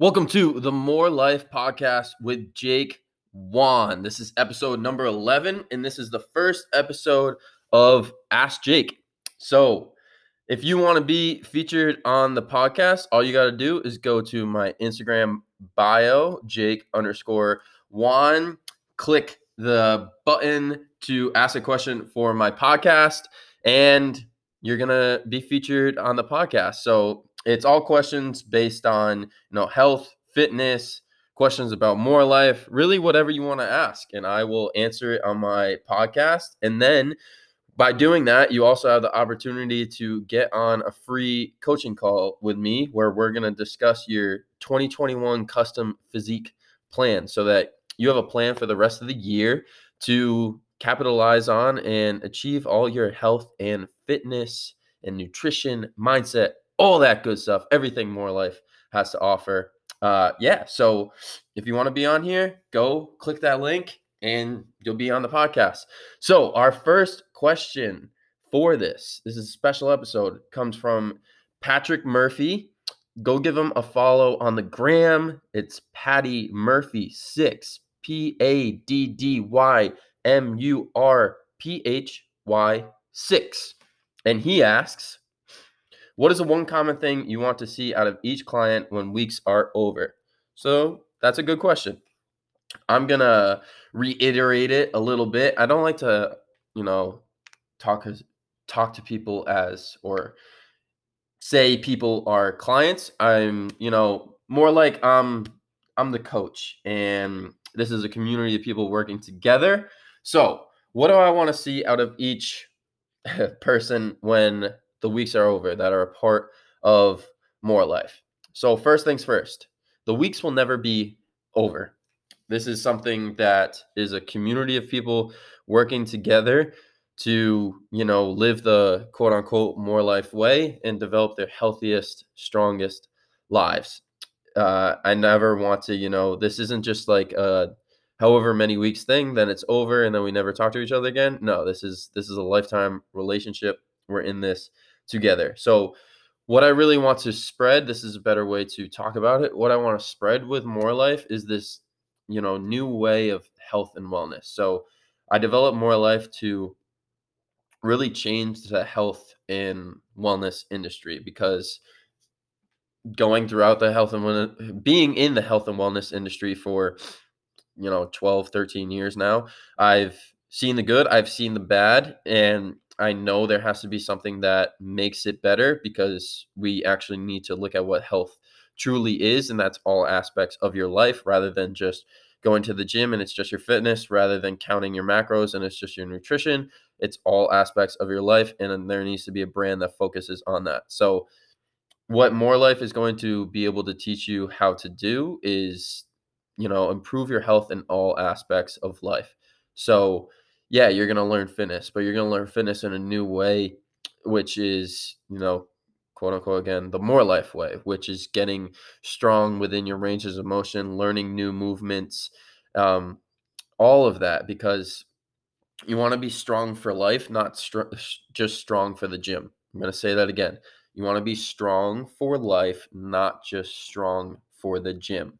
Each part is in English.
Welcome to the More Life podcast with Jake Wan. This is episode number 11, and this is the first episode of Ask Jake. So, if you want to be featured on the podcast, all you got to do is go to my Instagram bio, Jake underscore Wan, click the button to ask a question for my podcast, and you're going to be featured on the podcast. So, it's all questions based on you know health, fitness, questions about more life, really whatever you want to ask, and I will answer it on my podcast. And then by doing that, you also have the opportunity to get on a free coaching call with me where we're going to discuss your 2021 custom physique plan so that you have a plan for the rest of the year to capitalize on and achieve all your health and fitness and nutrition mindset all that good stuff, everything More Life has to offer. Uh, yeah, so if you want to be on here, go click that link and you'll be on the podcast. So, our first question for this, this is a special episode, comes from Patrick Murphy. Go give him a follow on the gram. It's Patty Murphy 6, P A D D Y M U R P H Y 6. And he asks, what is the one common thing you want to see out of each client when weeks are over? So that's a good question. I'm going to reiterate it a little bit. I don't like to, you know, talk talk to people as or say people are clients. I'm, you know, more like I'm I'm the coach and this is a community of people working together. So, what do I want to see out of each person when the weeks are over that are a part of more life. So, first things first, the weeks will never be over. This is something that is a community of people working together to, you know, live the quote unquote more life way and develop their healthiest, strongest lives. Uh, I never want to, you know, this isn't just like a however many weeks thing, then it's over and then we never talk to each other again. No, this is this is a lifetime relationship. We're in this together. So, what I really want to spread, this is a better way to talk about it. What I want to spread with More Life is this, you know, new way of health and wellness. So, I developed More Life to really change the health and wellness industry because going throughout the health and wellness, being in the health and wellness industry for you know 12 13 years now i've seen the good i've seen the bad and I know there has to be something that makes it better because we actually need to look at what health truly is, and that's all aspects of your life rather than just going to the gym and it's just your fitness, rather than counting your macros and it's just your nutrition. It's all aspects of your life, and there needs to be a brand that focuses on that. So, what More Life is going to be able to teach you how to do is, you know, improve your health in all aspects of life. So, yeah, you're going to learn fitness, but you're going to learn fitness in a new way, which is, you know, quote unquote, again, the more life way, which is getting strong within your ranges of motion, learning new movements, um, all of that, because you want to be strong for life, not str- just strong for the gym. I'm going to say that again. You want to be strong for life, not just strong for the gym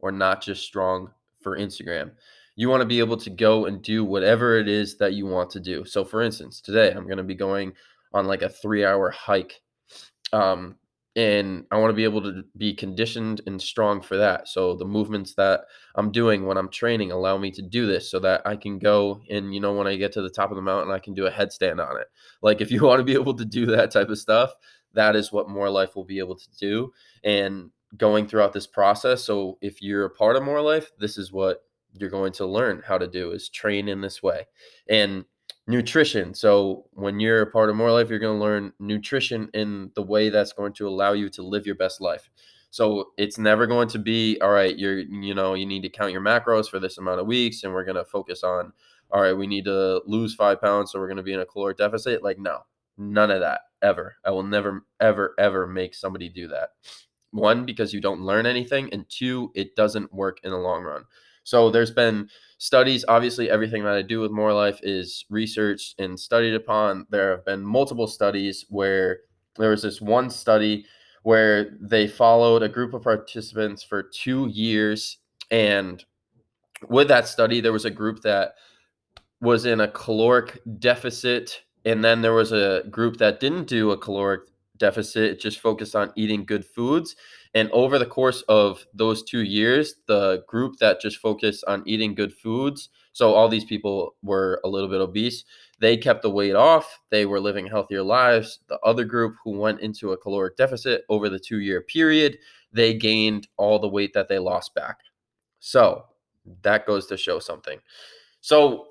or not just strong for Instagram you want to be able to go and do whatever it is that you want to do. So, for instance, today I'm going to be going on like a three hour hike. Um, and I want to be able to be conditioned and strong for that. So, the movements that I'm doing when I'm training allow me to do this so that I can go and, you know, when I get to the top of the mountain, I can do a headstand on it. Like, if you want to be able to do that type of stuff, that is what more life will be able to do. And going throughout this process. So, if you're a part of more life, this is what you're going to learn how to do is train in this way. And nutrition. So when you're a part of more life, you're going to learn nutrition in the way that's going to allow you to live your best life. So it's never going to be all right, you're you know, you need to count your macros for this amount of weeks and we're going to focus on all right, we need to lose 5 pounds so we're going to be in a caloric deficit. Like no. None of that ever. I will never ever ever make somebody do that. One because you don't learn anything and two it doesn't work in the long run. So there's been studies. Obviously, everything that I do with More Life is researched and studied upon. There have been multiple studies where there was this one study where they followed a group of participants for two years. And with that study, there was a group that was in a caloric deficit. And then there was a group that didn't do a caloric deficit, just focused on eating good foods. And over the course of those two years, the group that just focused on eating good foods, so all these people were a little bit obese, they kept the weight off. They were living healthier lives. The other group who went into a caloric deficit over the two year period, they gained all the weight that they lost back. So that goes to show something. So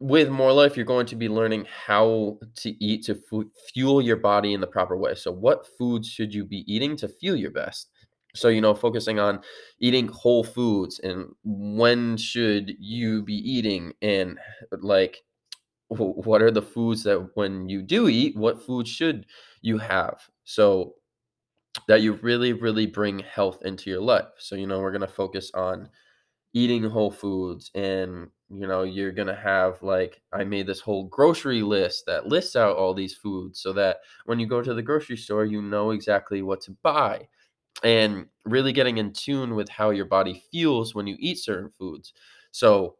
with more life you're going to be learning how to eat to fu- fuel your body in the proper way so what foods should you be eating to feel your best so you know focusing on eating whole foods and when should you be eating and like what are the foods that when you do eat, what foods should you have? So that you really, really bring health into your life. So, you know, we're going to focus on eating whole foods and, you know, you're to have like, I made this whole grocery list that lists out all these foods so that when you go to the grocery store, you know exactly what to buy and really getting in tune with how your body feels when you eat certain foods. So,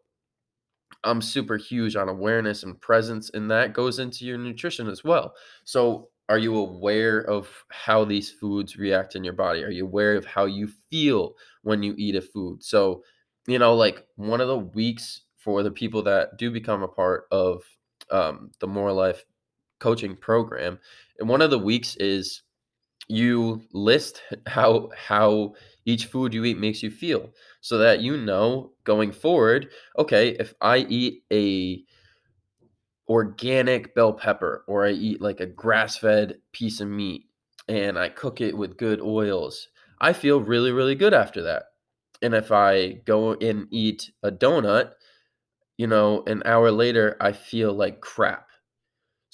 I'm super huge on awareness and presence, and that goes into your nutrition as well. So, are you aware of how these foods react in your body? Are you aware of how you feel when you eat a food? So, you know, like one of the weeks for the people that do become a part of um, the More Life coaching program, and one of the weeks is you list how how each food you eat makes you feel so that you know going forward okay if i eat a organic bell pepper or i eat like a grass-fed piece of meat and i cook it with good oils i feel really really good after that. And if i go and eat a donut you know an hour later i feel like crap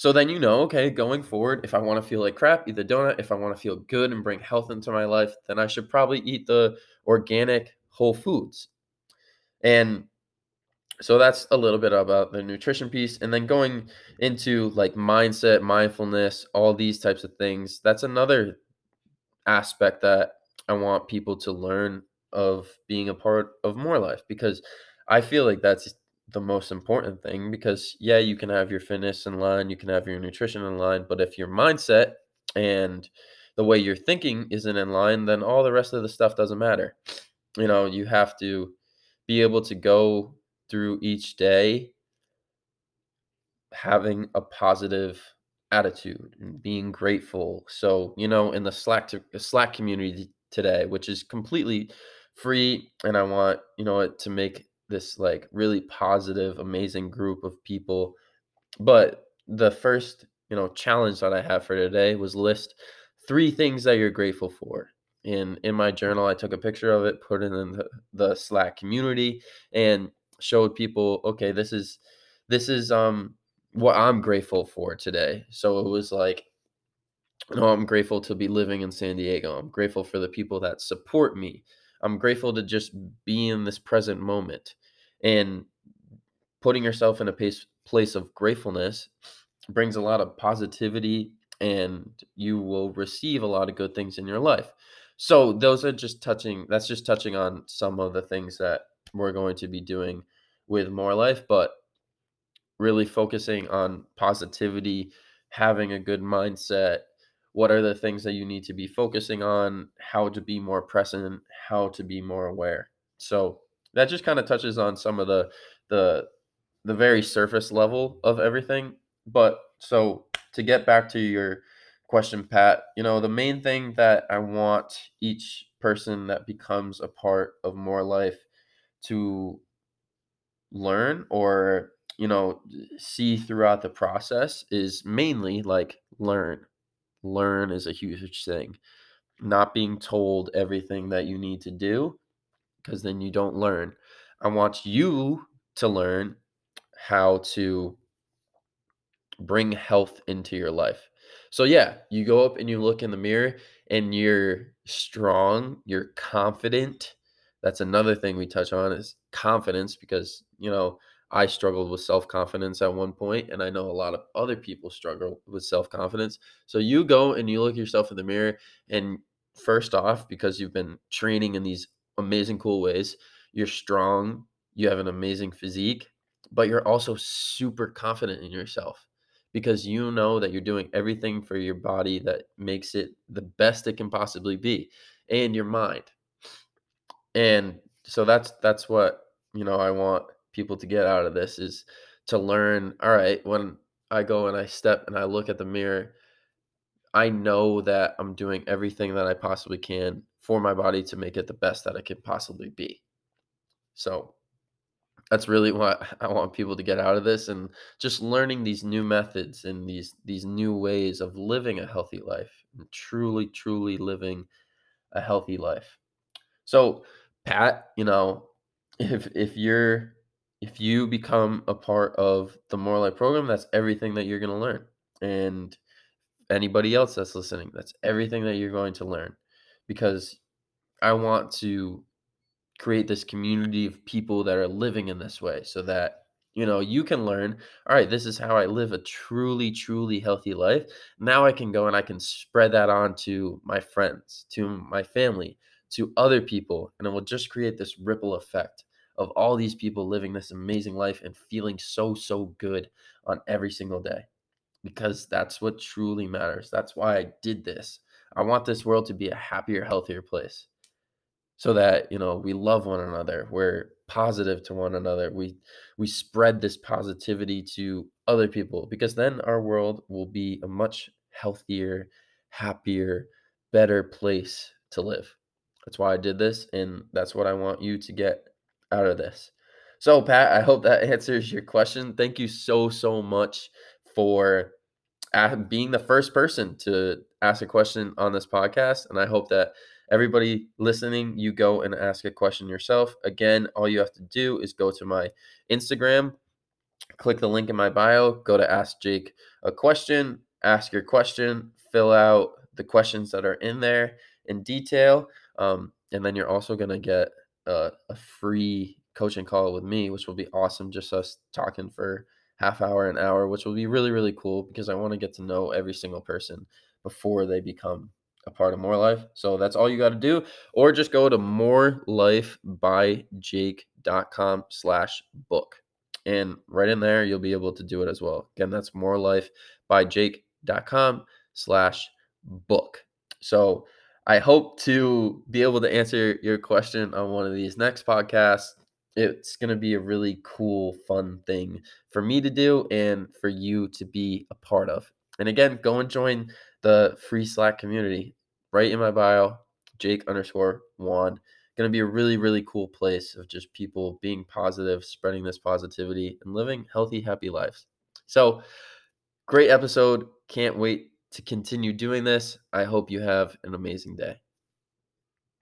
so then you know, okay, going forward, if I want to feel like crap, eat the donut. If I want to feel good and bring health into my life, then I should probably eat the organic whole foods. And so that's a little bit about the nutrition piece. And then going into like mindset, mindfulness, all these types of things, that's another aspect that I want people to learn of being a part of more life because I feel like that's the most important thing because yeah, you can have your fitness in line, you can have your nutrition in line, but if your mindset and the way you're thinking isn't in line, then all the rest of the stuff doesn't matter. You know, you have to be able to go through each day having a positive attitude and being grateful. So, you know, in the Slack to, uh, Slack community today, which is completely free and I want, you know, it to make this like really positive, amazing group of people. But the first, you know, challenge that I have for today was list three things that you're grateful for. And in my journal, I took a picture of it, put it in the, the Slack community, and showed people, okay, this is this is um what I'm grateful for today. So it was like, know, I'm grateful to be living in San Diego. I'm grateful for the people that support me. I'm grateful to just be in this present moment and putting yourself in a place place of gratefulness brings a lot of positivity and you will receive a lot of good things in your life. So those are just touching that's just touching on some of the things that we're going to be doing with more life, but really focusing on positivity, having a good mindset, what are the things that you need to be focusing on, how to be more present, how to be more aware. So that just kind of touches on some of the the the very surface level of everything. But so to get back to your question, Pat, you know, the main thing that I want each person that becomes a part of more life to learn or you know see throughout the process is mainly like learn learn is a huge thing not being told everything that you need to do because then you don't learn. I want you to learn how to bring health into your life. So, yeah, you go up and you look in the mirror and you're strong, you're confident. That's another thing we touch on is confidence because, you know, I struggled with self confidence at one point, and I know a lot of other people struggle with self confidence. So, you go and you look yourself in the mirror and first off, because you've been training in these amazing, cool ways, you're strong, you have an amazing physique, but you're also super confident in yourself because you know that you're doing everything for your body that makes it the best it can possibly be and your mind. And so that's that's what, you know, I want people to get out of this is to learn, all right, when I go and I step and I look at the mirror, I know that I'm doing everything that I possibly can for my body to make it the best that it can possibly be. So that's really what I want people to get out of this and just learning these new methods and these these new ways of living a healthy life and truly truly living a healthy life. So, Pat, you know, if if you're if you become a part of the More Life program, that's everything that you're going to learn. And anybody else that's listening, that's everything that you're going to learn because I want to create this community of people that are living in this way so that you know you can learn all right this is how i live a truly truly healthy life. Now i can go and i can spread that on to my friends to my family to other people and it will just create this ripple effect of all these people living this amazing life and feeling so so good on every single day because that's what truly matters that's why i did this. I want this world to be a happier healthier place so that you know we love one another we're positive to one another we we spread this positivity to other people because then our world will be a much healthier happier better place to live. That's why i did this and that's what i want you to get out of this. So pat i hope that answers your question. Thank you so so much for being the first person to ask a question on this podcast and i hope that everybody listening, you go and ask a question yourself. Again, all you have to do is go to my Instagram, click the link in my bio, go to Ask Jake a question, ask your question, fill out the questions that are in there in detail. Um, and then you're also going to get a, a free coaching call with me, which will be awesome. Just us talking for half hour, an hour, which will be really, really cool because I want to get to know every single person before they become a part of More Life. So that's all you got to do. Or just go to morelifebyjake.com slash book. And right in there, you'll be able to do it as well. Again, that's morelifebyjake.com slash book. So I hope to be able to answer your question on one of these next podcasts. It's going to be a really cool, fun thing for me to do and for you to be a part of. And again, go and join the free Slack community right in my bio, Jake underscore Juan. Going to be a really, really cool place of just people being positive, spreading this positivity, and living healthy, happy lives. So, great episode. Can't wait to continue doing this. I hope you have an amazing day.